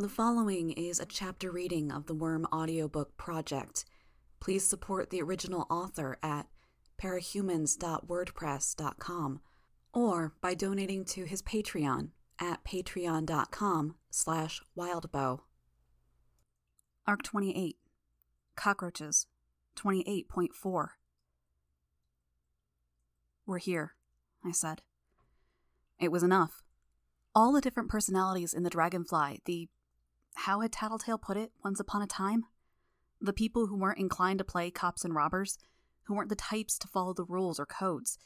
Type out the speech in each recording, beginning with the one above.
The following is a chapter reading of the Worm audiobook project. Please support the original author at parahumans.wordpress.com or by donating to his Patreon at patreon.com slash wildbow. Arc 28 Cockroaches 28.4 We're here, I said. It was enough. All the different personalities in the dragonfly, the how had Tattletale put it once upon a time? The people who weren't inclined to play cops and robbers, who weren't the types to follow the rules or codes,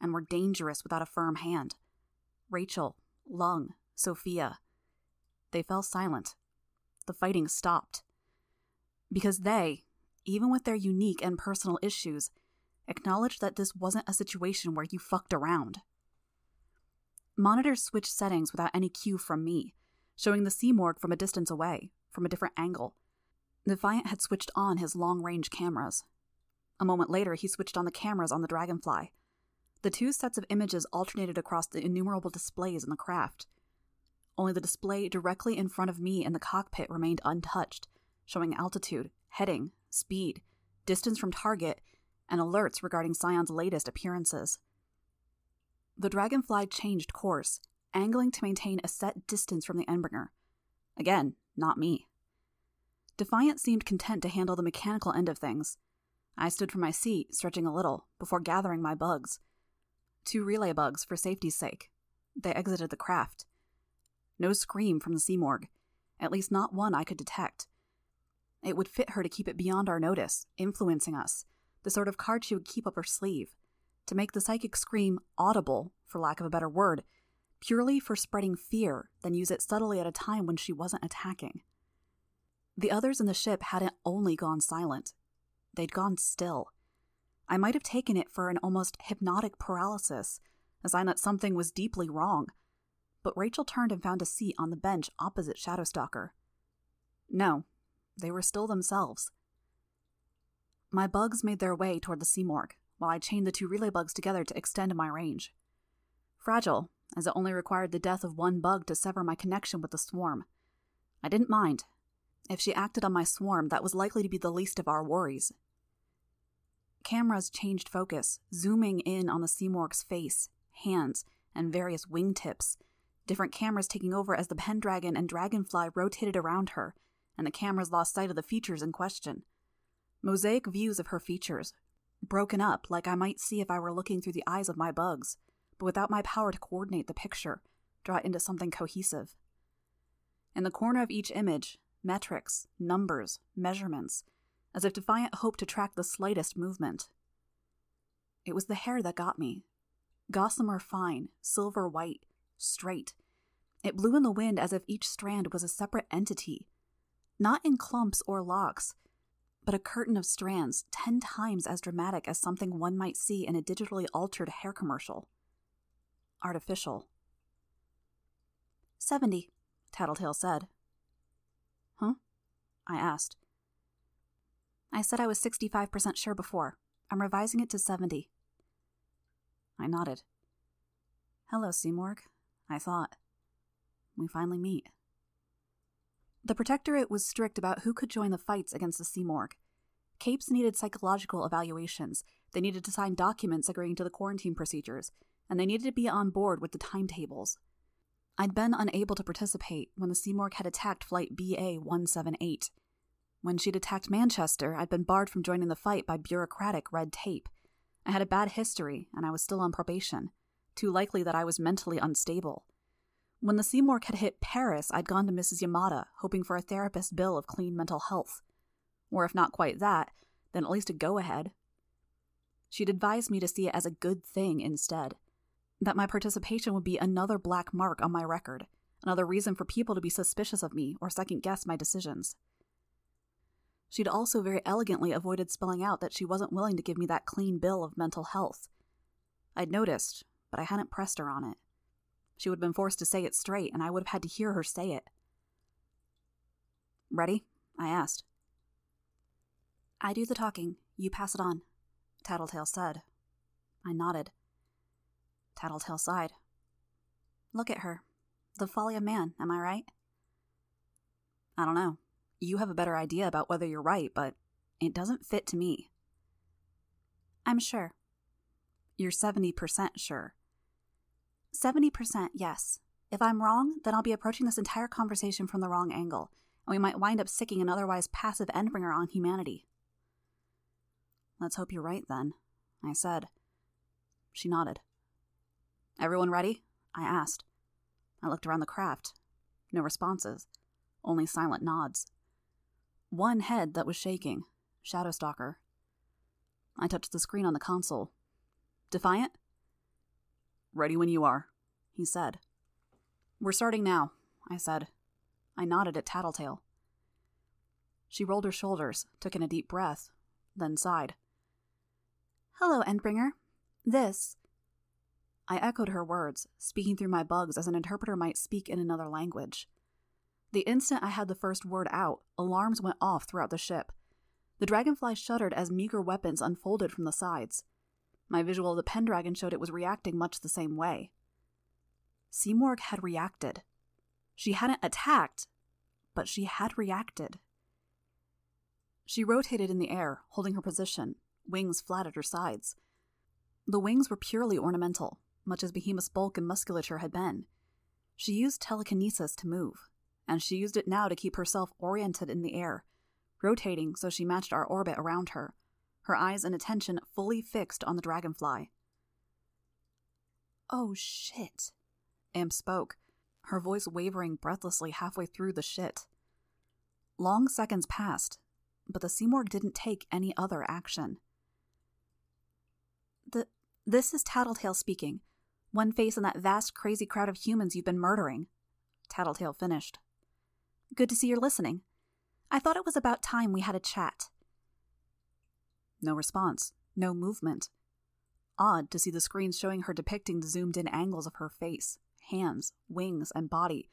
and were dangerous without a firm hand. Rachel, Lung, Sophia. They fell silent. The fighting stopped. Because they, even with their unique and personal issues, acknowledged that this wasn't a situation where you fucked around. Monitors switched settings without any cue from me, showing the Simurgh from a distance away, from a different angle. Defiant had switched on his long range cameras. A moment later, he switched on the cameras on the Dragonfly. The two sets of images alternated across the innumerable displays in the craft. Only the display directly in front of me in the cockpit remained untouched, showing altitude, heading, speed, distance from target, and alerts regarding Scion's latest appearances. The Dragonfly changed course, angling to maintain a set distance from the Endbringer. Again, not me. Defiant seemed content to handle the mechanical end of things. I stood from my seat, stretching a little, before gathering my bugs. Two relay bugs for safety's sake. They exited the craft. No scream from the Simurgh, at least not one I could detect. It would fit her to keep it beyond our notice, influencing us, the sort of card she would keep up her sleeve, to make the psychic scream audible, for lack of a better word, purely for spreading fear, then use it subtly at a time when she wasn't attacking. The others in the ship hadn't only gone silent, they'd gone still. I might have taken it for an almost hypnotic paralysis, a sign that something was deeply wrong. But Rachel turned and found a seat on the bench opposite Shadowstalker. No, they were still themselves. My bugs made their way toward the Simurgh, while I chained the two relay bugs together to extend my range. Fragile, as it only required the death of one bug to sever my connection with the swarm. I didn't mind. If she acted on my swarm, that was likely to be the least of our worries. Cameras changed focus, zooming in on the Simurgh's face, hands, and various wingtips, different cameras taking over as the Pendragon and Dragonfly rotated around her, and the cameras lost sight of the features in question. Mosaic views of her features, broken up like I might see if I were looking through the eyes of my bugs but without my power to coordinate the picture, draw it into something cohesive. In the corner of each image, metrics, numbers, measurements, as if Defiant hoped to track the slightest movement. It was the hair that got me. Gossamer fine, silver white, straight. It blew in the wind as if each strand was a separate entity. Not in clumps or locks, but a curtain of strands ten times as dramatic as something one might see in a digitally altered hair commercial artificial. Seventy, Tattletale said. Huh? I asked. I said I was 65% sure before. I'm revising it to 70. I nodded. Hello, Simurgh. I thought. We finally meet. The Protectorate was strict about who could join the fights against the Simurgh. Capes needed psychological evaluations. They needed to sign documents agreeing to the quarantine procedures, and they needed to be on board with the timetables. I'd been unable to participate when the Simurgh had attacked Flight BA 178. When she'd attacked Manchester, I'd been barred from joining the fight by bureaucratic red tape. I had a bad history, and I was still on probation. Too likely that I was mentally unstable. When the Simurgh had hit Paris, I'd gone to Mrs. Yamada, hoping for a therapist bill of clean mental health. Or if not quite that, then at least a go ahead. She'd advised me to see it as a good thing instead that my participation would be another black mark on my record, another reason for people to be suspicious of me or second guess my decisions. She'd also very elegantly avoided spelling out that she wasn't willing to give me that clean bill of mental health. I'd noticed, but I hadn't pressed her on it. She would have been forced to say it straight, and I would have had to hear her say it. Ready? I asked. I do the talking. You pass it on, Tattletale said. I nodded. Tattletale sighed. Look at her. The folly of man, am I right? I don't know. You have a better idea about whether you're right, but it doesn't fit to me. I'm sure. You're 70% sure. 70% yes. If I'm wrong, then I'll be approaching this entire conversation from the wrong angle, and we might wind up sicking an otherwise passive endbringer on humanity. Let's hope you're right then, I said. She nodded. Everyone ready? I asked. I looked around the craft. No responses, only silent nods. One head that was shaking Shadowstalker. I touched the screen on the console. Defiant? Ready when you are, he said. We're starting now, I said. I nodded at Tattletale. She rolled her shoulders, took in a deep breath, then sighed. Hello, Endbringer. This. I echoed her words, speaking through my bugs as an interpreter might speak in another language. The instant I had the first word out, alarms went off throughout the ship. The dragonfly shuddered as meager weapons unfolded from the sides. My visual of the Pendragon showed it was reacting much the same way. Simurgh had reacted. She hadn't attacked, but she had reacted. She rotated in the air, holding her position, wings flat at her sides. The wings were purely ornamental, much as Behemoth's bulk and musculature had been. She used telekinesis to move, and she used it now to keep herself oriented in the air, rotating so she matched our orbit around her, her eyes and attention fully fixed on the dragonfly. Oh shit. Imp spoke, her voice wavering breathlessly halfway through the shit. Long seconds passed, but the Simurgh didn't take any other action. The this is Tattletale speaking. One face in that vast, crazy crowd of humans you've been murdering. Tattletale finished. Good to see you're listening. I thought it was about time we had a chat. No response, no movement. Odd to see the screens showing her depicting the zoomed in angles of her face, hands, wings, and body,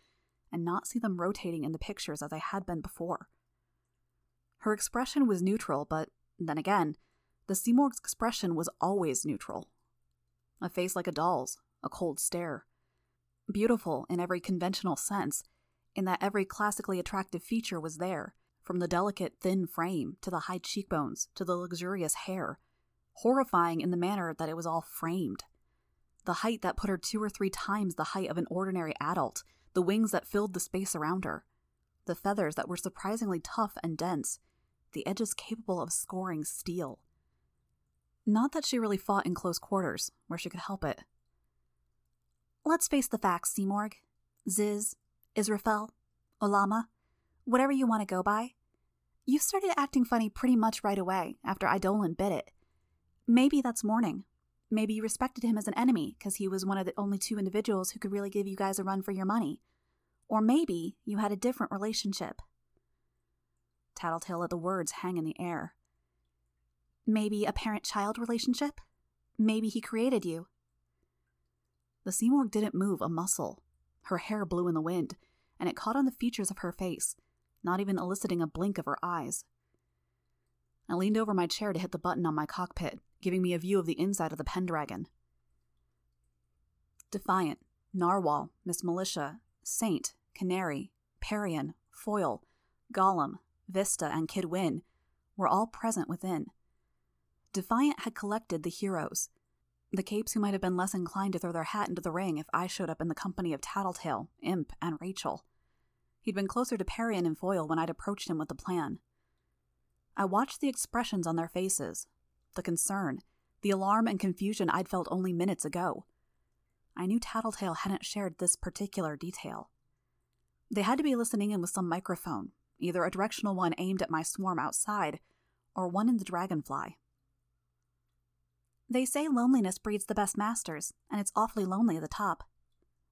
and not see them rotating in the pictures as I had been before. Her expression was neutral, but then again, the Simurgh's expression was always neutral. A face like a doll's, a cold stare. Beautiful in every conventional sense, in that every classically attractive feature was there, from the delicate, thin frame to the high cheekbones to the luxurious hair, horrifying in the manner that it was all framed. The height that put her two or three times the height of an ordinary adult, the wings that filled the space around her, the feathers that were surprisingly tough and dense, the edges capable of scoring steel. Not that she really fought in close quarters, where she could help it. Let's face the facts, Simurgh. Ziz, Israfel, Ullama, whatever you want to go by. You started acting funny pretty much right away after Eidolon bit it. Maybe that's mourning. Maybe you respected him as an enemy because he was one of the only two individuals who could really give you guys a run for your money. Or maybe you had a different relationship. Tattletale let the words hang in the air. Maybe a parent child relationship? Maybe he created you. The Simurgh didn't move a muscle. Her hair blew in the wind, and it caught on the features of her face, not even eliciting a blink of her eyes. I leaned over my chair to hit the button on my cockpit, giving me a view of the inside of the Pendragon. Defiant, Narwhal, Miss Militia, Saint, Canary, Parian, Foil, Golem, Vista, and Kid Win were all present within. Defiant had collected the heroes, the capes who might have been less inclined to throw their hat into the ring if I showed up in the company of Tattletale, Imp, and Rachel. He'd been closer to Parian and Foil when I'd approached him with the plan. I watched the expressions on their faces, the concern, the alarm and confusion I'd felt only minutes ago. I knew Tattletale hadn't shared this particular detail. They had to be listening in with some microphone, either a directional one aimed at my swarm outside, or one in the dragonfly. They say loneliness breeds the best masters, and it's awfully lonely at the top,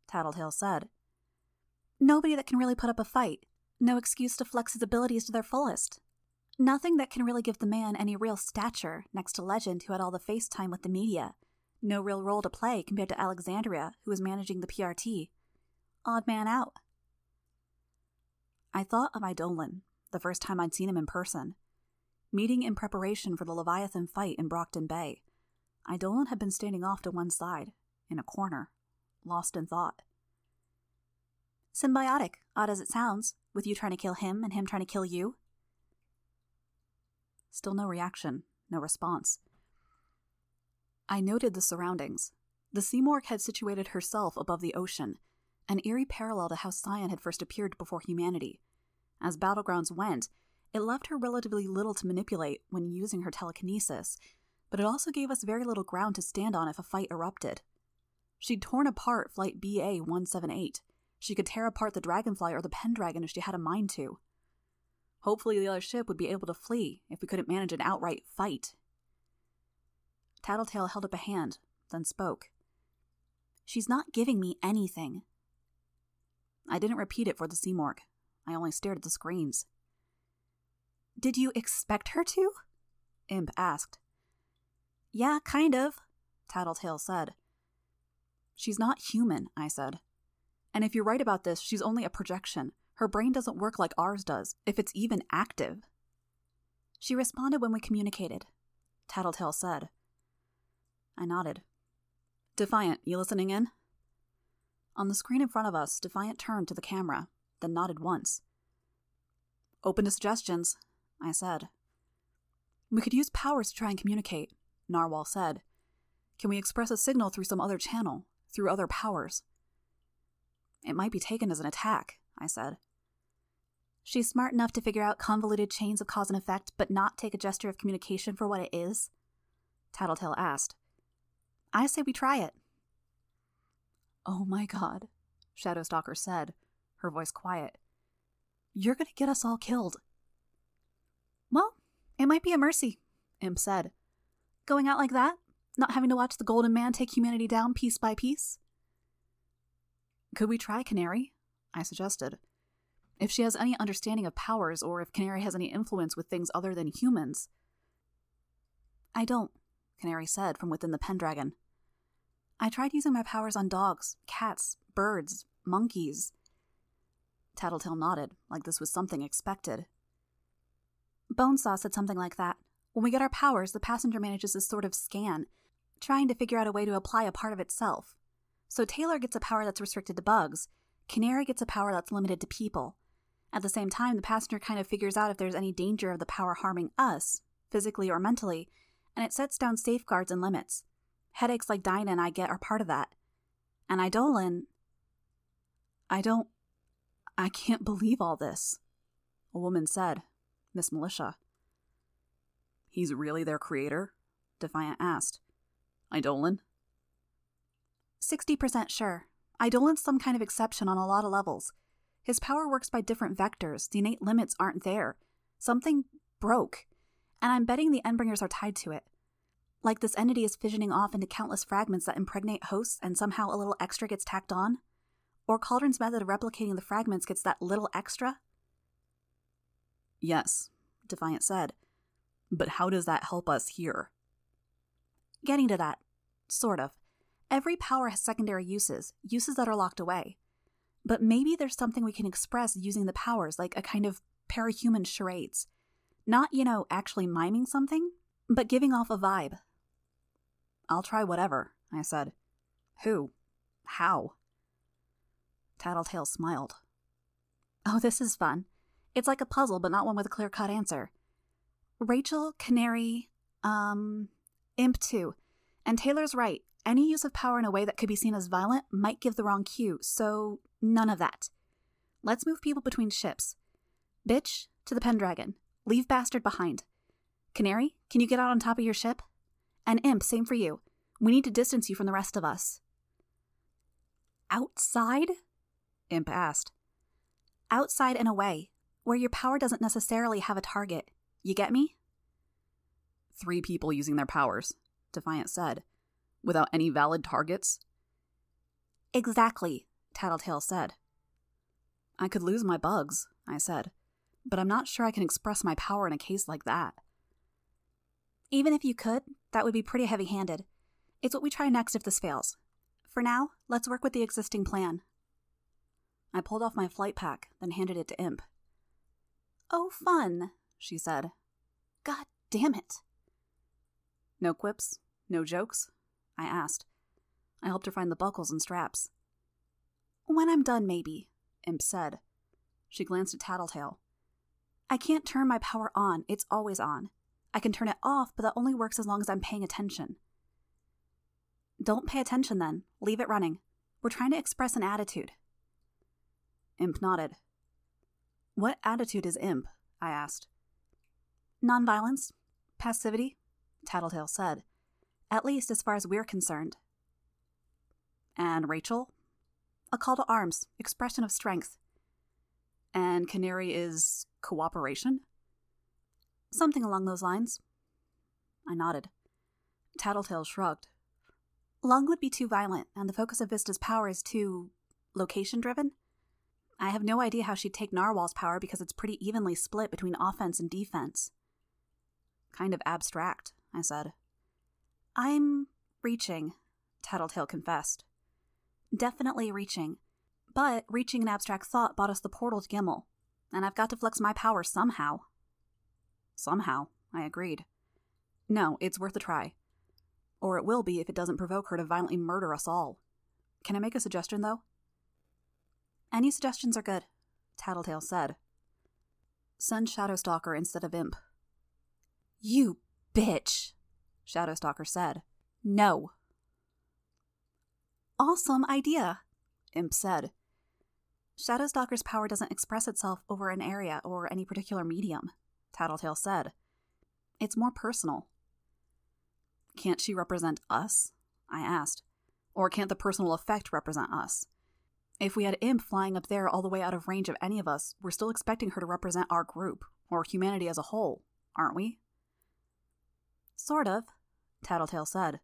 Tattletale said. Nobody that can really put up a fight, no excuse to flex his abilities to their fullest. Nothing that can really give the man any real stature next to Legend, who had all the face time with the media. No real role to play compared to Alexandria, who was managing the PRT. Odd man out. I thought of Eidolon, the first time I'd seen him in person. Meeting in preparation for the Leviathan fight in Brockton Bay. Eidolon had been standing off to one side, in a corner, lost in thought. Symbiotic, odd as it sounds, with you trying to kill him and him trying to kill you. Still no reaction, no response. I noted the surroundings. The Simurgh had situated herself above the ocean, an eerie parallel to how Scion had first appeared before humanity. As Battlegrounds went, it left her relatively little to manipulate when using her telekinesis, but it also gave us very little ground to stand on if a fight erupted. She'd torn apart Flight BA 178. She could tear apart the Dragonfly or the Pendragon if she had a mind to. Hopefully, the other ship would be able to flee if we couldn't manage an outright fight. Tattletale held up a hand, then spoke. She's not giving me anything. I didn't repeat it for the Simurgh. I only stared at the screens. Did you expect her to? Imp asked. Yeah, kind of, Tattletale said. She's not human, I said. And if you're right about this, she's only a projection. Her brain doesn't work like ours does, if it's even active. She responded when we communicated, Tattletale said. I nodded. Defiant, you listening in? On the screen in front of us, Defiant turned to the camera, then nodded once. Open to suggestions, I said. We could use powers to try and communicate, Narwhal said. Can we express a signal through some other channel, through other powers? It might be taken as an attack, I said. She's smart enough to figure out convoluted chains of cause and effect, but not take a gesture of communication for what it is? Tattletale asked. I say we try it. Oh my god, Shadowstalker said, her voice quiet. You're gonna get us all killed. Well, it might be a mercy, Imp said. Going out like that? Not having to watch the Golden Man take humanity down piece by piece? Could we try Canary? I suggested. If she has any understanding of powers, or if Canary has any influence with things other than humans. I don't, Canary said from within the Pendragon. I tried using my powers on dogs, cats, birds, monkeys. Tattletale nodded, like this was something expected. Bonesaw said something like that. When we get our powers, the passenger manages this sort of scan, trying to figure out a way to apply a part of itself. So Taylor gets a power that's restricted to bugs, Canary gets a power that's limited to people. At the same time, the passenger kind of figures out if there's any danger of the power harming us, physically or mentally, and it sets down safeguards and limits. Headaches like Dinah and I get are part of that. And Eidolon. I don't. I can't believe all this, a woman said, Miss Militia. He's really their creator? Defiant asked. Eidolon? 60% sure. Eidolon's some kind of exception on a lot of levels. His power works by different vectors, the innate limits aren't there. Something broke. And I'm betting the Endbringers are tied to it. Like this entity is fissioning off into countless fragments that impregnate hosts and somehow a little extra gets tacked on? Or Cauldron's method of replicating the fragments gets that little extra? Yes, Defiant said. But how does that help us here? Getting to that. Sort of. Every power has secondary uses, uses that are locked away. But maybe there's something we can express using the powers, like a kind of parahuman charades. Not, you know, actually miming something, but giving off a vibe. I'll try whatever, I said. Who? How? Tattletale smiled. Oh, this is fun. It's like a puzzle, but not one with a clear cut answer. Rachel, Canary, um, Imp 2. And Taylor's right. Any use of power in a way that could be seen as violent might give the wrong cue, so none of that. Let's move people between ships. Bitch, to the Pendragon. Leave Bastard behind. Canary, can you get out on top of your ship? And Imp, same for you. We need to distance you from the rest of us. Outside? Imp asked. Outside and away, where your power doesn't necessarily have a target. You get me? Three people using their powers, Defiant said, without any valid targets? Exactly, Tattletale said. I could lose my bugs, I said, but I'm not sure I can express my power in a case like that. Even if you could, that would be pretty heavy handed. It's what we try next if this fails. For now, let's work with the existing plan. I pulled off my flight pack, then handed it to Imp. Oh, fun, she said. God damn it. No quips? No jokes? I asked. I helped her find the buckles and straps. When I'm done, maybe, Imp said. She glanced at Tattletale. I can't turn my power on, it's always on. I can turn it off, but that only works as long as I'm paying attention. Don't pay attention then. Leave it running. We're trying to express an attitude. Imp nodded. What attitude is Imp? I asked. Nonviolence. Passivity, Tattletale said. At least as far as we're concerned. And Rachel? A call to arms, expression of strength. And Canary is cooperation? Something along those lines. I nodded. Tattletale shrugged. Lung would be too violent, and the focus of Vista's power is too location driven. I have no idea how she'd take Narwhal's power because it's pretty evenly split between offense and defense. Kind of abstract, I said. I'm reaching, Tattletale confessed. Definitely reaching. But reaching an abstract thought bought us the portal to Gimel, and I've got to flex my power somehow. Somehow, I agreed. No, it's worth a try. Or it will be if it doesn't provoke her to violently murder us all. Can I make a suggestion, though? Any suggestions are good, Tattletale said. Send Shadowstalker instead of Imp. You bitch, Shadowstalker said. No. Awesome idea, Imp said. Shadowstalker's power doesn't express itself over an area or any particular medium, Tattletale said. It's more personal. Can't she represent us? I asked. Or can't the personal effect represent us? If we had Imp flying up there all the way out of range of any of us, we're still expecting her to represent our group, or humanity as a whole, aren't we? Sort of, Tattletale said.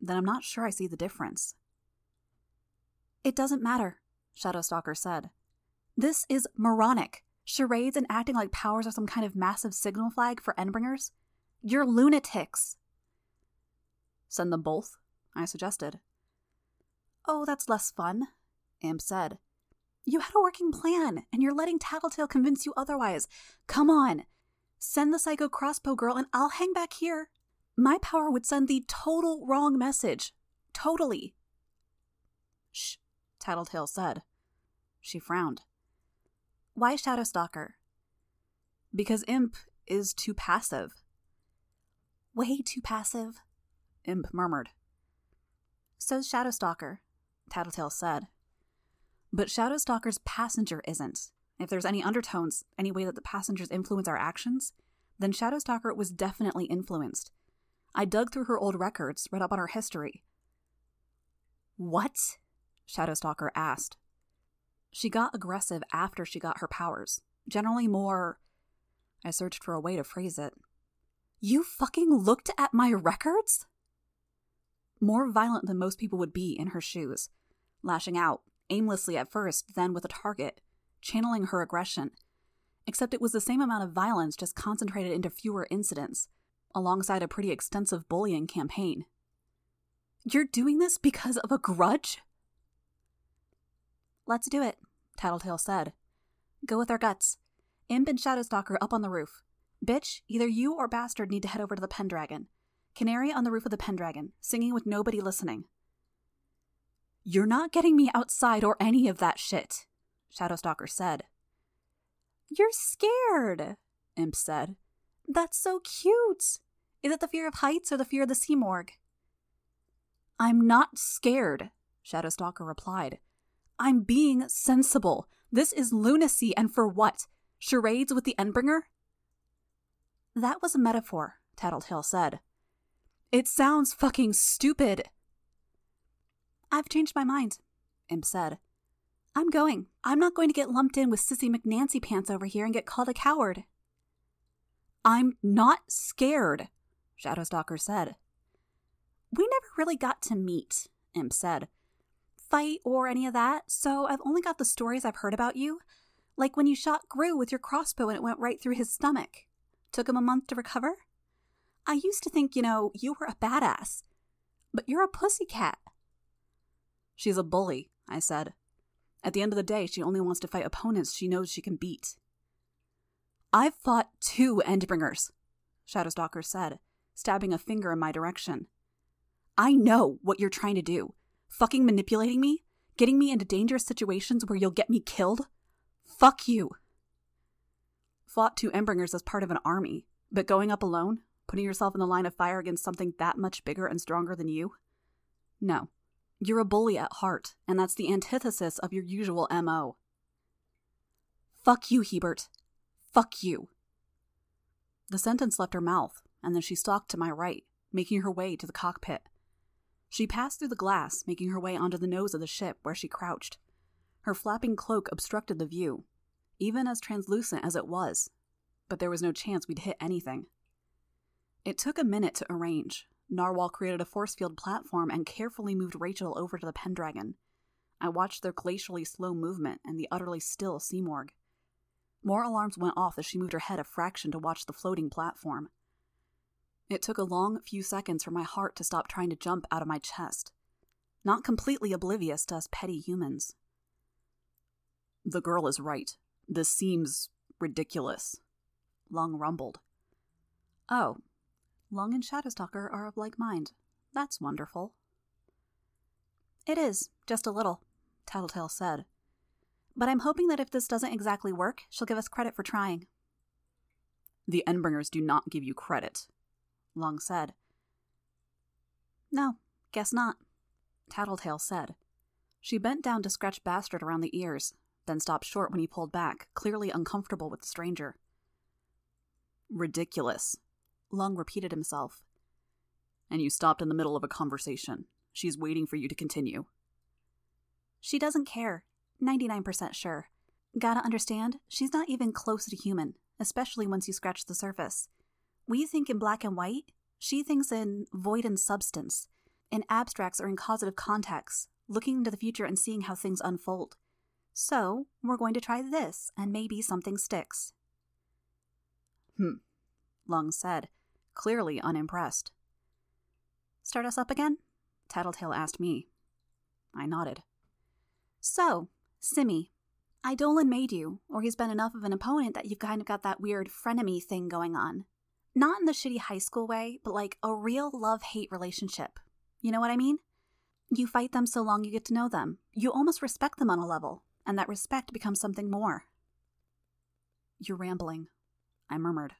Then I'm not sure I see the difference. It doesn't matter, Shadowstalker said. This is moronic. Charades and acting like powers are some kind of massive signal flag for Endbringers? You're lunatics. Send them both, I suggested. Oh, that's less fun, Imp said. You had a working plan, and you're letting Tattletale convince you otherwise. Come on. Send the psycho crossbow girl, and I'll hang back here. My power would send the total wrong message. Totally. Shh, Tattletale said. She frowned. Why Shadowstalker? Because Imp is too passive. Way too passive, Imp murmured. So's Shadowstalker, Tattletale said. But Shadowstalker's passenger isn't. If there's any undertones, any way that the passengers influence our actions, then Shadowstalker was definitely influenced. I dug through her old records, read up on her history. What? Shadowstalker asked. She got aggressive after she got her powers. Generally more. I searched for a way to phrase it. You fucking looked at my records? More violent than most people would be in her shoes, lashing out, aimlessly at first, then with a target, channeling her aggression. Except it was the same amount of violence, just concentrated into fewer incidents, alongside a pretty extensive bullying campaign. You're doing this because of a grudge? Let's do it, Tattletale said. Go with our guts. Imp and Shadowstalker up on the roof. Bitch, either you or Bastard need to head over to the Pendragon. Canary on the roof of the Pendragon, singing with nobody listening. You're not getting me outside or any of that shit, Shadowstalker said. You're scared, Imp said. That's so cute. Is it the fear of heights or the fear of the Simurgh? I'm not scared, Shadowstalker replied. I'm being sensible. This is lunacy, and for what? Charades with the Endbringer? That was a metaphor, Tattletale said. It sounds fucking stupid. I've changed my mind, Imp said. I'm going. I'm not going to get lumped in with Sissy McNancy Pants over here and get called a coward. I'm not scared, Shadowstalker said. We never really got to meet, Imp said. Fight or any of that, so I've only got the stories I've heard about you. Like when you shot Grue with your crossbow and it went right through his stomach. Took him a month to recover? I used to think, you know, you were a badass. But you're a pussycat. She's a bully, I said. At the end of the day, she only wants to fight opponents she knows she can beat. I've fought two Endbringers, Shadowstalker said, stabbing a finger in my direction. I know what you're trying to do. Fucking manipulating me? Getting me into dangerous situations where you'll get me killed? Fuck you. Fought two Endbringers as part of an army, but going up alone, putting yourself in the line of fire against something that much bigger and stronger than you? No. You're a bully at heart, and that's the antithesis of your usual MO. Fuck you, Hebert. Fuck you. The sentence left her mouth, and then she stalked to my right, making her way to the cockpit. She passed through the glass, making her way onto the nose of the ship where she crouched. Her flapping cloak obstructed the view, even as translucent as it was, but there was no chance we'd hit anything. It took a minute to arrange. Narwhal created a force field platform and carefully moved Rachel over to the Pendragon. I watched their glacially slow movement and the utterly still Simurgh. More alarms went off as she moved her head a fraction to watch the floating platform. It took a long few seconds for my heart to stop trying to jump out of my chest, not completely oblivious to us petty humans. The girl is right. This seems ridiculous. Lung rumbled. Oh, Lung and Shadowstalker are of like mind. That's wonderful. It is, just a little, Tattletale said. But I'm hoping that if this doesn't exactly work, she'll give us credit for trying. The Endbringers do not give you credit, Lung said. No, guess not, Tattletale said. She bent down to scratch Bastard around the ears, then stopped short when he pulled back, clearly uncomfortable with the stranger. Ridiculous, Lung repeated himself. And you stopped in the middle of a conversation. She's waiting for you to continue. She doesn't care. 99% sure. Gotta understand, she's not even close to human, especially once you scratch the surface. We think in black and white, she thinks in void and substance, in abstracts or in causative contexts, looking into the future and seeing how things unfold. So, we're going to try this, and maybe something sticks. Hmm, Lung said, clearly unimpressed. Start us up again? Tattletale asked me. I nodded. So, Simi, Eidolon made you, or he's been enough of an opponent that you've kind of got that weird frenemy thing going on. Not in the shitty high school way, but like a real love hate relationship. You know what I mean? You fight them so long you get to know them. You almost respect them on a level, and that respect becomes something more. You're rambling, I murmured.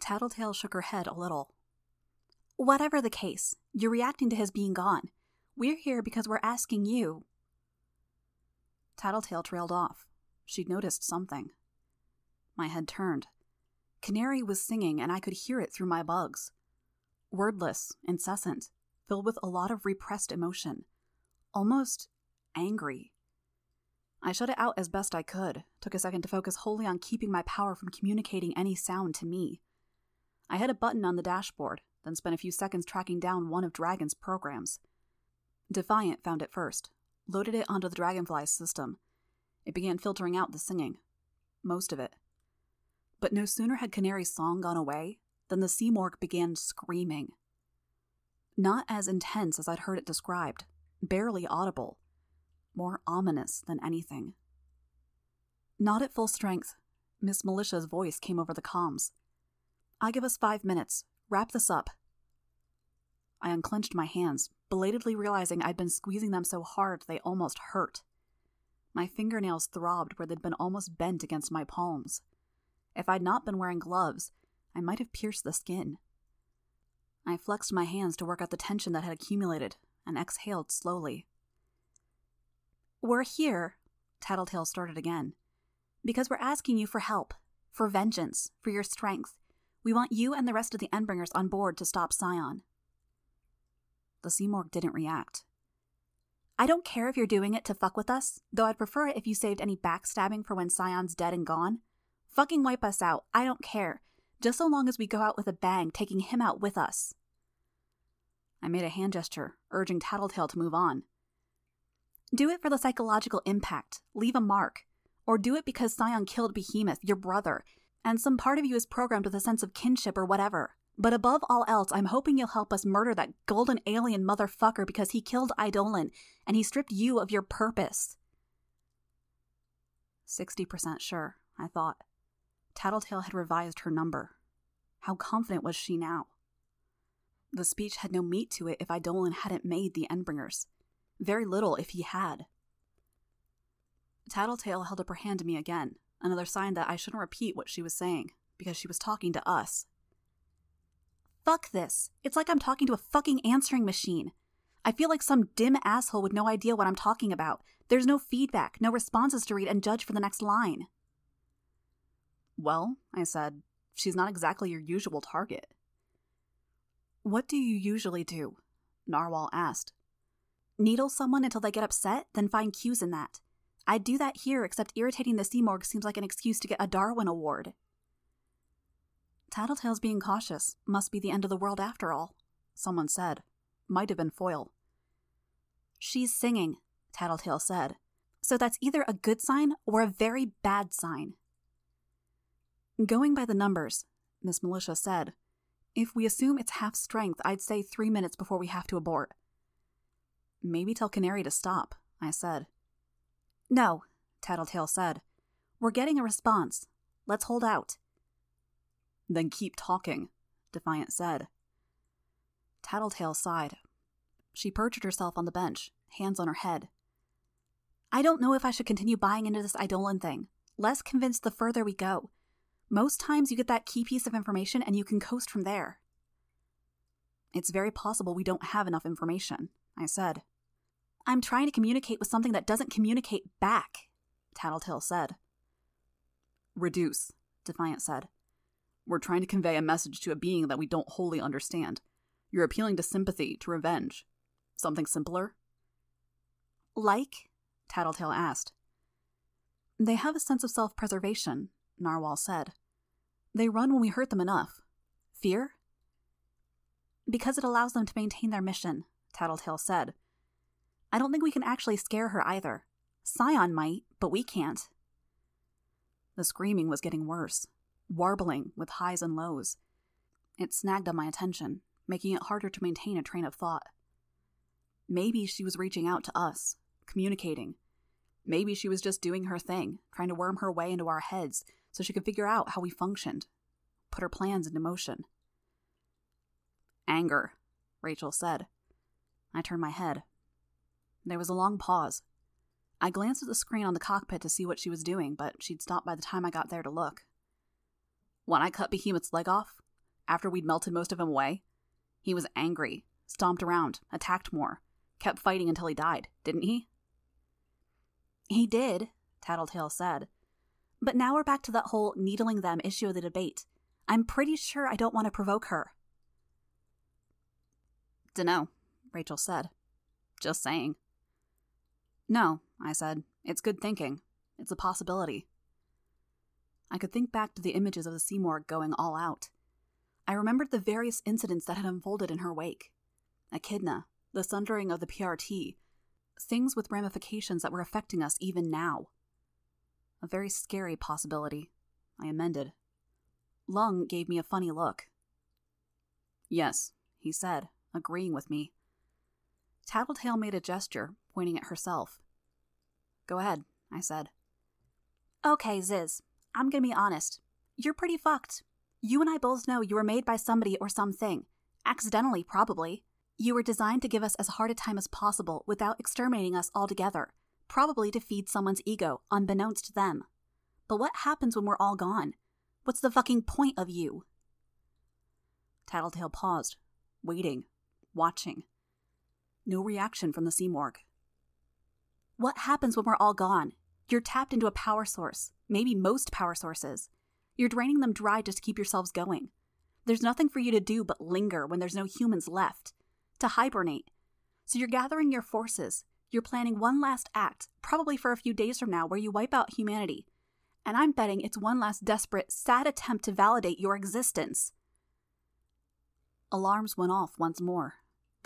Tattletale shook her head a little. Whatever the case, you're reacting to his being gone. We're here because we're asking you. Tattletale trailed off. She'd noticed something. My head turned. Canary was singing, and I could hear it through my bugs. Wordless, incessant, filled with a lot of repressed emotion. Almost angry. I shut it out as best I could, took a second to focus wholly on keeping my power from communicating any sound to me. I hit a button on the dashboard, then spent a few seconds tracking down one of Dragon's programs. Defiant found it first, loaded it onto the Dragonfly's system. It began filtering out the singing. Most of it. But no sooner had Canary's song gone away than the Simurgh began screaming. Not as intense as I'd heard it described, barely audible, more ominous than anything. Not at full strength, Miss Militia's voice came over the comms. I give us five minutes. Wrap this up. I unclenched my hands, belatedly realizing I'd been squeezing them so hard they almost hurt. My fingernails throbbed where they'd been almost bent against my palms. If I'd not been wearing gloves, I might have pierced the skin. I flexed my hands to work out the tension that had accumulated and exhaled slowly. We're here, Tattletale started again, because we're asking you for help, for vengeance, for your strength, we want you and the rest of the Endbringers on board to stop Scion. The Simurgh didn't react. I don't care if you're doing it to fuck with us, though I'd prefer it if you saved any backstabbing for when Scion's dead and gone. Fucking wipe us out, I don't care. Just so long as we go out with a bang, taking him out with us. I made a hand gesture, urging Tattletale to move on. Do it for the psychological impact. Leave a mark. Or do it because Scion killed Behemoth, your brother, and some part of you is programmed with a sense of kinship or whatever. But above all else, I'm hoping you'll help us murder that golden alien motherfucker because he killed Eidolon and he stripped you of your purpose. 60% sure, I thought. Tattletale had revised her number. How confident was she now? The speech had no meat to it if Eidolon hadn't made the Endbringers. Very little if he had. Tattletale held up her hand to me again, another sign that I shouldn't repeat what she was saying, because she was talking to us. Fuck this. It's like I'm talking to a fucking answering machine. I feel like some dim asshole with no idea what I'm talking about. There's no feedback, no responses to read and judge for the next line. Well, I said, she's not exactly your usual target. What do you usually do? Narwhal asked. Needle someone until they get upset, then find cues in that. I'd do that here, except irritating the Simurgh seems like an excuse to get a Darwin Award. Tattletale's being cautious. Must be the end of the world after all, someone said. Might have been Foil. She's singing, Tattletale said. So that's either a good sign or a very bad sign. Going by the numbers, Miss Militia said, if we assume it's half strength, I'd say three minutes before we have to abort. Maybe tell Canary to stop, I said. No, Tattletale said. We're getting a response. Let's hold out. Then keep talking, Defiant said. Tattletale sighed. She perched herself on the bench, hands on her head. I don't know if I should continue buying into this Eidolon thing. Less convinced the further we go. Most times you get that key piece of information and you can coast from there. It's very possible we don't have enough information, I said. I'm trying to communicate with something that doesn't communicate back, Tattletale said. Reduce, Defiant said. We're trying to convey a message to a being that we don't wholly understand. You're appealing to sympathy, to revenge. Something simpler? Like? Tattletale asked. They have a sense of self preservation, Narwhal said. They run when we hurt them enough. Fear? Because it allows them to maintain their mission, Tattletale said. I don't think we can actually scare her either. Scion might, but we can't. The screaming was getting worse warbling with highs and lows. It snagged on my attention, making it harder to maintain a train of thought. Maybe she was reaching out to us, communicating. Maybe she was just doing her thing, trying to worm her way into our heads so she could figure out how we functioned, put her plans into motion. Anger, Rachel said. I turned my head. There was a long pause. I glanced at the screen on the cockpit to see what she was doing, but she'd stopped by the time I got there to look. When I cut Behemoth's leg off, after we'd melted most of him away, he was angry, stomped around, attacked more, kept fighting until he died, didn't he? He did, Tattletale said. But now we're back to that whole needling them issue of the debate. I'm pretty sure I don't want to provoke her. Dunno, Rachel said. Just saying. No, I said. It's good thinking. It's a possibility. I could think back to the images of the Simurgh going all out. I remembered the various incidents that had unfolded in her wake Echidna, the sundering of the PRT, things with ramifications that were affecting us even now. A very scary possibility, I amended. Lung gave me a funny look. Yes, he said, agreeing with me. Tattletale made a gesture, pointing at herself. Go ahead, I said. Okay, Ziz, I'm gonna be honest. You're pretty fucked. You and I both know you were made by somebody or something. Accidentally, probably. You were designed to give us as hard a time as possible without exterminating us altogether, probably to feed someone's ego, unbeknownst to them. But what happens when we're all gone? What's the fucking point of you? Tattletale paused, waiting, watching. No reaction from the Simurgh. What happens when we're all gone? You're tapped into a power source, maybe most power sources. You're draining them dry just to keep yourselves going. There's nothing for you to do but linger when there's no humans left, to hibernate. So you're gathering your forces. You're planning one last act, probably for a few days from now, where you wipe out humanity. And I'm betting it's one last desperate, sad attempt to validate your existence. Alarms went off once more.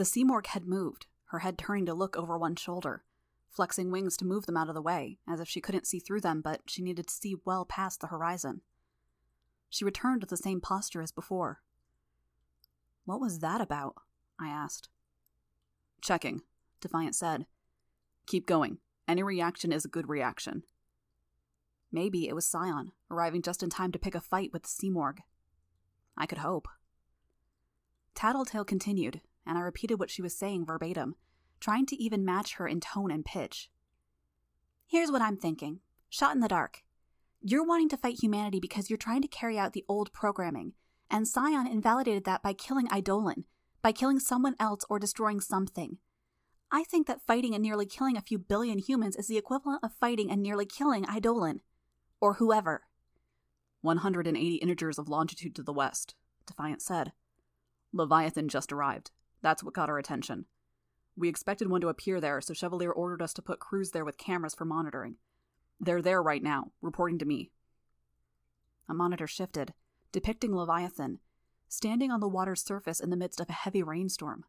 The Simurgh had moved, her head turning to look over one shoulder flexing wings to move them out of the way, as if she couldn't see through them, but she needed to see well past the horizon. She returned to the same posture as before. What was that about? I asked. Checking, Defiant said. Keep going. Any reaction is a good reaction. Maybe it was Scion, arriving just in time to pick a fight with the Simurgh. I could hope. Tattletale continued, and I repeated what she was saying verbatim, trying to even match her in tone and pitch. Here's what I'm thinking shot in the dark. You're wanting to fight humanity because you're trying to carry out the old programming, and Scion invalidated that by killing Eidolon, by killing someone else or destroying something. I think that fighting and nearly killing a few billion humans is the equivalent of fighting and nearly killing Eidolon. Or whoever. 180 integers of longitude to the west, Defiant said. Leviathan just arrived. That's what got our attention. We expected one to appear there, so Chevalier ordered us to put crews there with cameras for monitoring. They're there right now, reporting to me. A monitor shifted, depicting Leviathan, standing on the water's surface in the midst of a heavy rainstorm.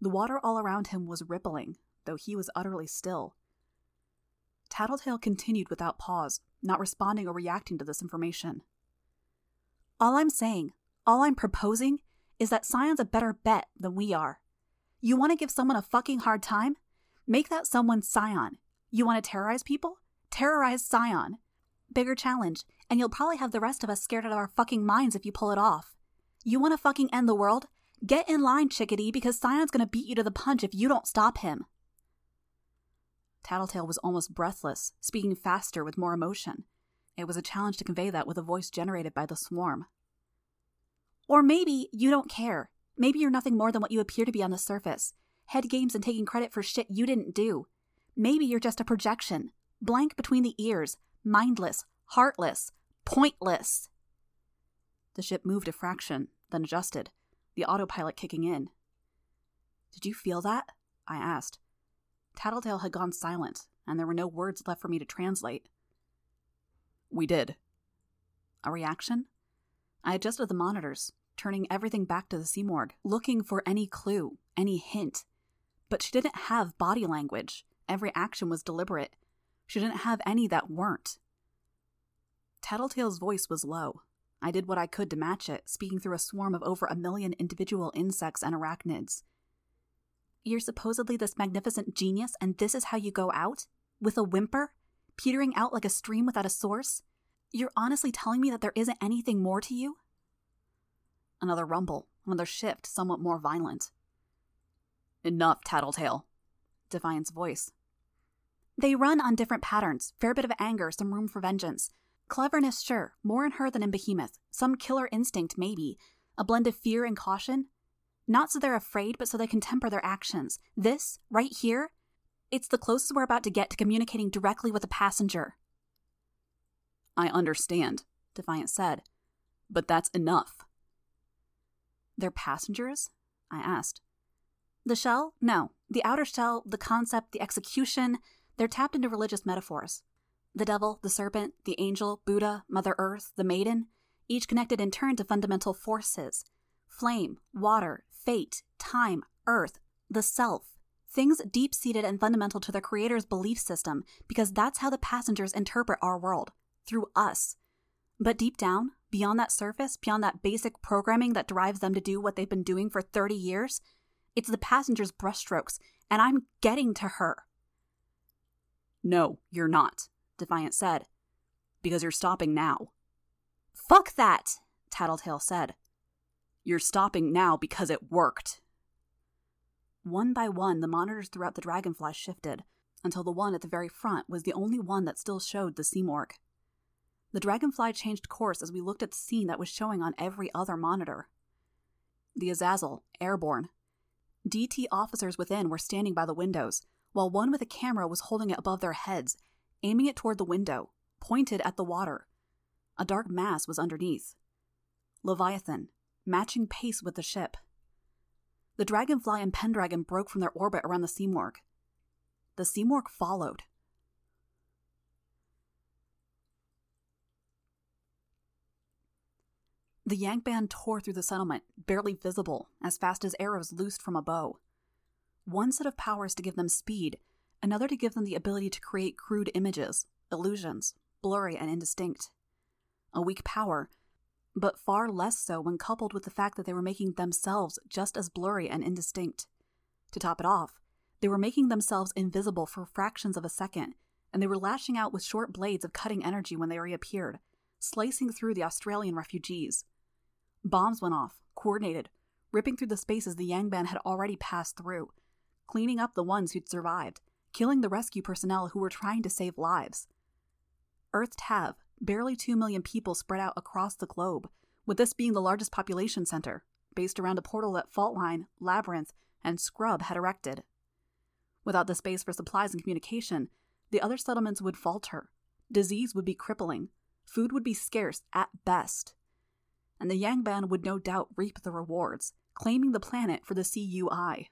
The water all around him was rippling, though he was utterly still. Tattletale continued without pause, not responding or reacting to this information. All I'm saying, all I'm proposing, is that Scion's a better bet than we are. You want to give someone a fucking hard time? Make that someone Scion. You want to terrorize people? Terrorize Scion. Bigger challenge, and you'll probably have the rest of us scared out of our fucking minds if you pull it off. You want to fucking end the world? Get in line, chickadee, because Scion's gonna beat you to the punch if you don't stop him. Tattletale was almost breathless, speaking faster with more emotion. It was a challenge to convey that with a voice generated by the swarm. Or maybe you don't care. Maybe you're nothing more than what you appear to be on the surface head games and taking credit for shit you didn't do. Maybe you're just a projection, blank between the ears, mindless, heartless, pointless. The ship moved a fraction, then adjusted, the autopilot kicking in. Did you feel that? I asked. Tattletale had gone silent, and there were no words left for me to translate. We did. A reaction? I adjusted the monitors, turning everything back to the Simurgh, looking for any clue, any hint. But she didn't have body language. Every action was deliberate. She didn't have any that weren't. Tattletale's voice was low, I did what I could to match it, speaking through a swarm of over a million individual insects and arachnids. You're supposedly this magnificent genius, and this is how you go out? With a whimper? Petering out like a stream without a source? You're honestly telling me that there isn't anything more to you? Another rumble, another shift, somewhat more violent. Enough, Tattletale. Defiant's voice. They run on different patterns, fair bit of anger, some room for vengeance. Cleverness, sure, more in her than in Behemoth. Some killer instinct, maybe. A blend of fear and caution. Not so they're afraid, but so they can temper their actions. This, right here, it's the closest we're about to get to communicating directly with a passenger. I understand, Defiant said, but that's enough. They're passengers? I asked. The shell? No. The outer shell, the concept, the execution, they're tapped into religious metaphors. The devil, the serpent, the angel, Buddha, Mother Earth, the maiden, each connected in turn to fundamental forces flame, water, fate, time, earth, the self. Things deep seated and fundamental to the Creator's belief system, because that's how the passengers interpret our world through us. But deep down, beyond that surface, beyond that basic programming that drives them to do what they've been doing for 30 years, it's the passengers' brushstrokes, and I'm getting to her. No, you're not. Defiant said. Because you're stopping now. Fuck that, Tattletale said. You're stopping now because it worked. One by one, the monitors throughout the dragonfly shifted, until the one at the very front was the only one that still showed the Simurgh. The dragonfly changed course as we looked at the scene that was showing on every other monitor. The Azazel, airborne. DT officers within were standing by the windows, while one with a camera was holding it above their heads aiming it toward the window, pointed at the water. A dark mass was underneath. Leviathan, matching pace with the ship. The Dragonfly and Pendragon broke from their orbit around the Simurgh. The Simurgh followed. The Yangban tore through the settlement, barely visible, as fast as arrows loosed from a bow. One set of powers to give them speed, another to give them the ability to create crude images, illusions, blurry and indistinct. A weak power, but far less so when coupled with the fact that they were making themselves just as blurry and indistinct. To top it off, they were making themselves invisible for fractions of a second, and they were lashing out with short blades of cutting energy when they reappeared, slicing through the Australian refugees. Bombs went off, coordinated, ripping through the spaces the Yangban had already passed through, cleaning up the ones who'd survived, killing the rescue personnel who were trying to save lives. Earth Tav, barely 2 million people spread out across the globe, with this being the largest population center, based around a portal that Faultline, Labyrinth, and Scrub had erected. Without the space for supplies and communication, the other settlements would falter. Disease would be crippling. Food would be scarce at best. And the Yangban would no doubt reap the rewards, claiming the planet for the CUI.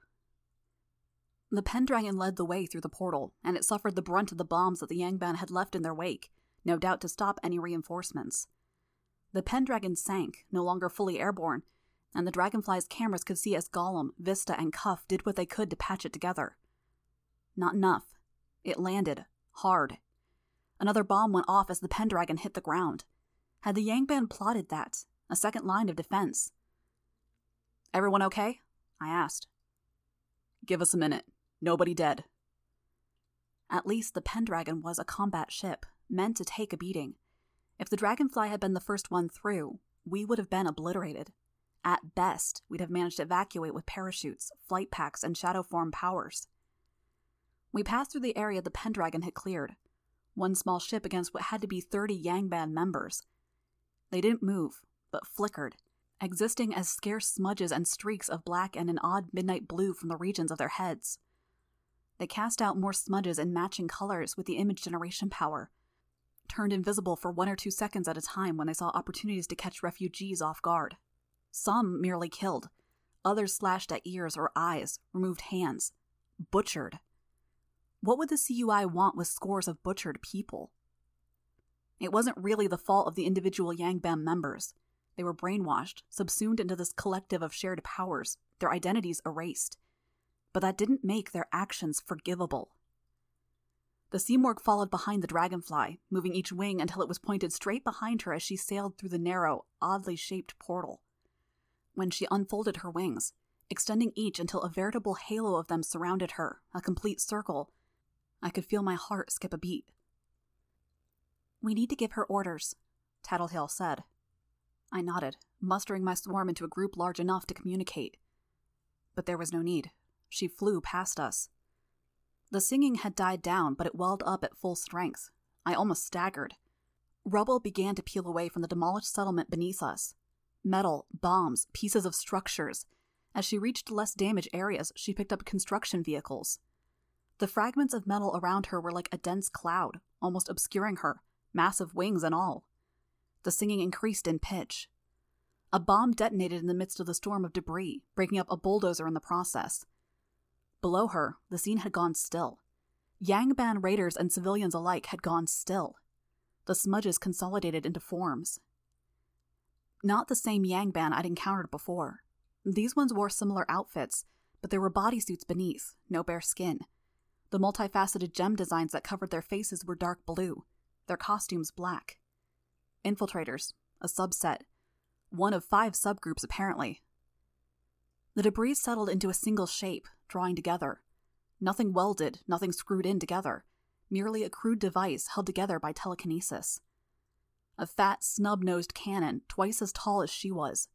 The Pendragon led the way through the portal, and it suffered the brunt of the bombs that the Yangban had left in their wake, no doubt to stop any reinforcements. The Pendragon sank, no longer fully airborne, and the Dragonfly's cameras could see as Golem, Vista, and Cuff did what they could to patch it together. Not enough. It landed, hard. Another bomb went off as the Pendragon hit the ground. Had the Yangban plotted that? A second line of defense. Everyone okay? I asked. Give us a minute. Nobody dead. At least the Pendragon was a combat ship, meant to take a beating. If the Dragonfly had been the first one through, we would have been obliterated. At best, we'd have managed to evacuate with parachutes, flight packs, and shadow form powers. We passed through the area the Pendragon had cleared. One small ship against what had to be 30 Yangban members. They didn't move, but flickered, existing as scarce smudges and streaks of black and an odd midnight blue from the regions of their heads. They cast out more smudges in matching colors with the image generation power, turned invisible for one or two seconds at a time when they saw opportunities to catch refugees off guard. Some merely killed, others slashed at ears or eyes, removed hands, butchered. What would the CUI want with scores of butchered people? It wasn't really the fault of the individual Yangban members. They were brainwashed, subsumed into this collective of shared powers, their identities erased. But that didn't make their actions forgivable. The Simurgh followed behind the dragonfly, moving each wing until it was pointed straight behind her as she sailed through the narrow, oddly shaped portal. When she unfolded her wings, extending each until a veritable halo of them surrounded her, a complete circle, I could feel my heart skip a beat. We need to give her orders, Tattletale said. I nodded, mustering my swarm into a group large enough to communicate. But there was no need. She flew past us. The singing had died down, but it welled up at full strength. I almost staggered. Rubble began to peel away from the demolished settlement beneath us. Metal, bombs, pieces of structures. As she reached less damaged areas, she picked up construction vehicles. The fragments of metal around her were like a dense cloud, almost obscuring her, massive wings and all. The singing increased in pitch. A bomb detonated in the midst of the storm of debris, breaking up a bulldozer in the process. Below her, the scene had gone still. Yangban raiders and civilians alike had gone still. The smudges consolidated into forms. Not the same Yangban I'd encountered before. These ones wore similar outfits, but there were bodysuits beneath, no bare skin. The multifaceted gem designs that covered their faces were dark blue, their costumes black. Infiltrators, a subset. One of five subgroups, apparently. The debris settled into a single shape, drawing together. Nothing welded, nothing screwed in together, merely a crude device held together by telekinesis. A fat, snub nosed cannon, twice as tall as she was.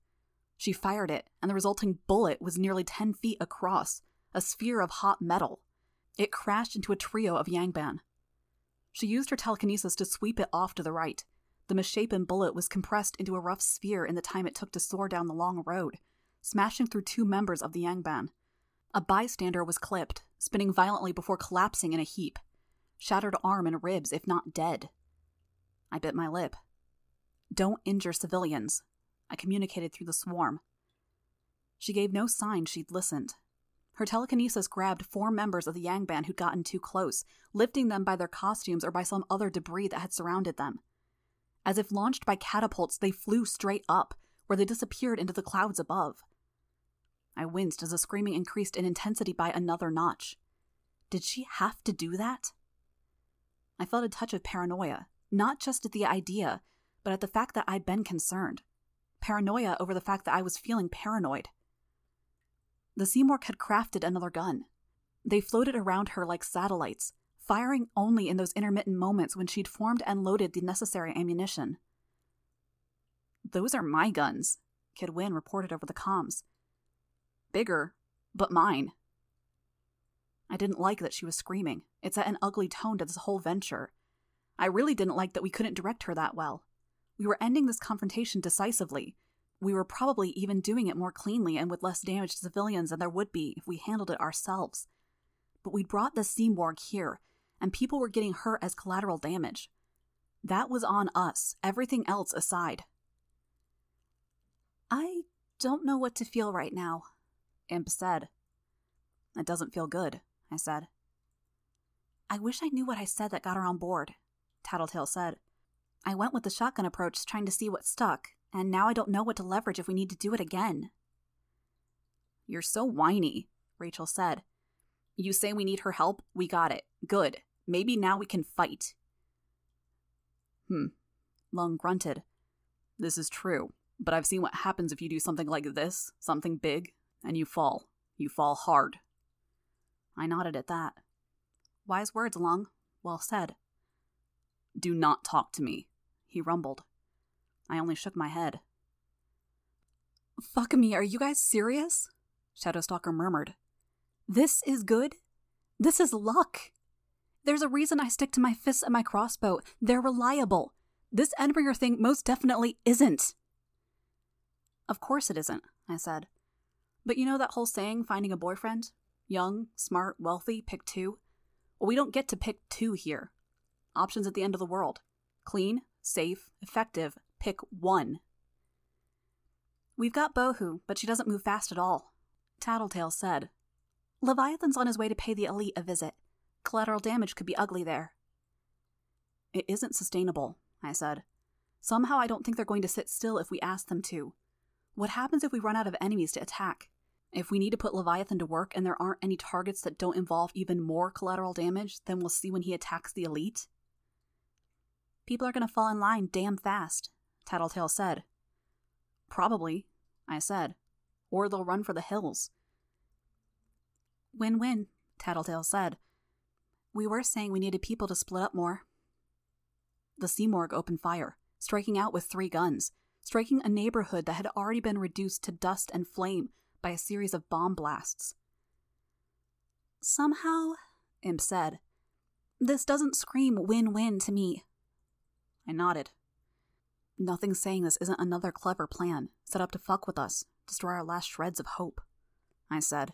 She fired it, and the resulting bullet was nearly 10 feet across, a sphere of hot metal. It crashed into a trio of Yangban. She used her telekinesis to sweep it off to the right. The misshapen bullet was compressed into a rough sphere in the time it took to soar down the long road, smashing through two members of the Yangban. A bystander was clipped, spinning violently before collapsing in a heap. Shattered arm and ribs, if not dead. I bit my lip. Don't injure civilians, I communicated through the swarm. She gave no sign she'd listened. Her telekinesis grabbed four members of the Yangban who'd gotten too close, lifting them by their costumes or by some other debris that had surrounded them. As if launched by catapults, they flew straight up, where they disappeared into the clouds above. I winced as the screaming increased in intensity by another notch. Did she have to do that? I felt a touch of paranoia, not just at the idea, but at the fact that I'd been concerned. Paranoia over the fact that I was feeling paranoid. The Simurgh had crafted another gun. They floated around her like satellites, firing only in those intermittent moments when she'd formed and loaded the necessary ammunition. Those are my guns, Kid Win reported over the comms bigger, but mine. I didn't like that she was screaming. It set an ugly tone to this whole venture. I really didn't like that we couldn't direct her that well. We were ending this confrontation decisively. We were probably even doing it more cleanly and with less damage to civilians than there would be if we handled it ourselves. But we'd brought the Simurgh here, and people were getting hurt as collateral damage. That was on us, everything else aside. I don't know what to feel right now, Imp said. It doesn't feel good, I said. I wish I knew what I said that got her on board, Tattletale said. I went with the shotgun approach trying to see what stuck, and now I don't know what to leverage if we need to do it again. You're so whiny, Rachel said. You say we need her help, we got it. Good. Maybe now we can fight. Hmm. Lung grunted. This is true, but I've seen what happens if you do something like this, something big, and you fall. You fall hard. I nodded at that. Wise words, Lung. Well said. Do not talk to me, he rumbled. I only shook my head. Fuck me, are you guys serious? Shadowstalker murmured. This is good? This is luck. There's a reason I stick to my fists and my crossbow. They're reliable. This Endbringer thing most definitely isn't. Of course it isn't, I said. But you know that whole saying, finding a boyfriend? Young, smart, wealthy, pick two? Well, we don't get to pick two here. Options at the end of the world. Clean, safe, effective, pick one. We've got Bohu, but she doesn't move fast at all. Tattletale said. Leviathan's on his way to pay the elite a visit. Collateral damage could be ugly there. It isn't sustainable, I said. Somehow I don't think they're going to sit still if we ask them to. What happens if we run out of enemies to attack? If we need to put Leviathan to work and there aren't any targets that don't involve even more collateral damage, then we'll see when he attacks the elite? People are going to fall in line damn fast, Tattletale said. Probably, I said. Or they'll run for the hills. Win win, Tattletale said. We were saying we needed people to split up more. The Simurgh opened fire, striking out with three guns, striking a neighborhood that had already been reduced to dust and flame by a series of bomb blasts. Somehow, Imp said, this doesn't scream win win to me. I nodded. Nothing's saying this isn't another clever plan, set up to fuck with us, destroy our last shreds of hope, I said.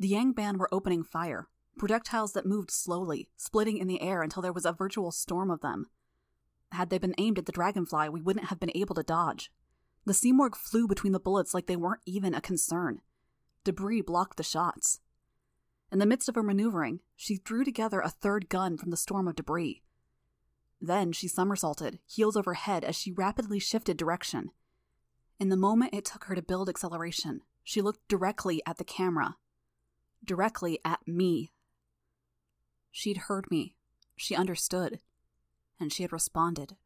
The Yangban were opening fire, projectiles that moved slowly, splitting in the air until there was a virtual storm of them. Had they been aimed at the dragonfly, we wouldn't have been able to dodge. The Simurgh flew between the bullets like they weren't even a concern. Debris blocked the shots. In the midst of her maneuvering, she threw together a third gun from the storm of debris. Then she somersaulted, heels over head, as she rapidly shifted direction. In the moment it took her to build acceleration, she looked directly at the camera. Directly at me. She'd heard me. She understood. And she had responded.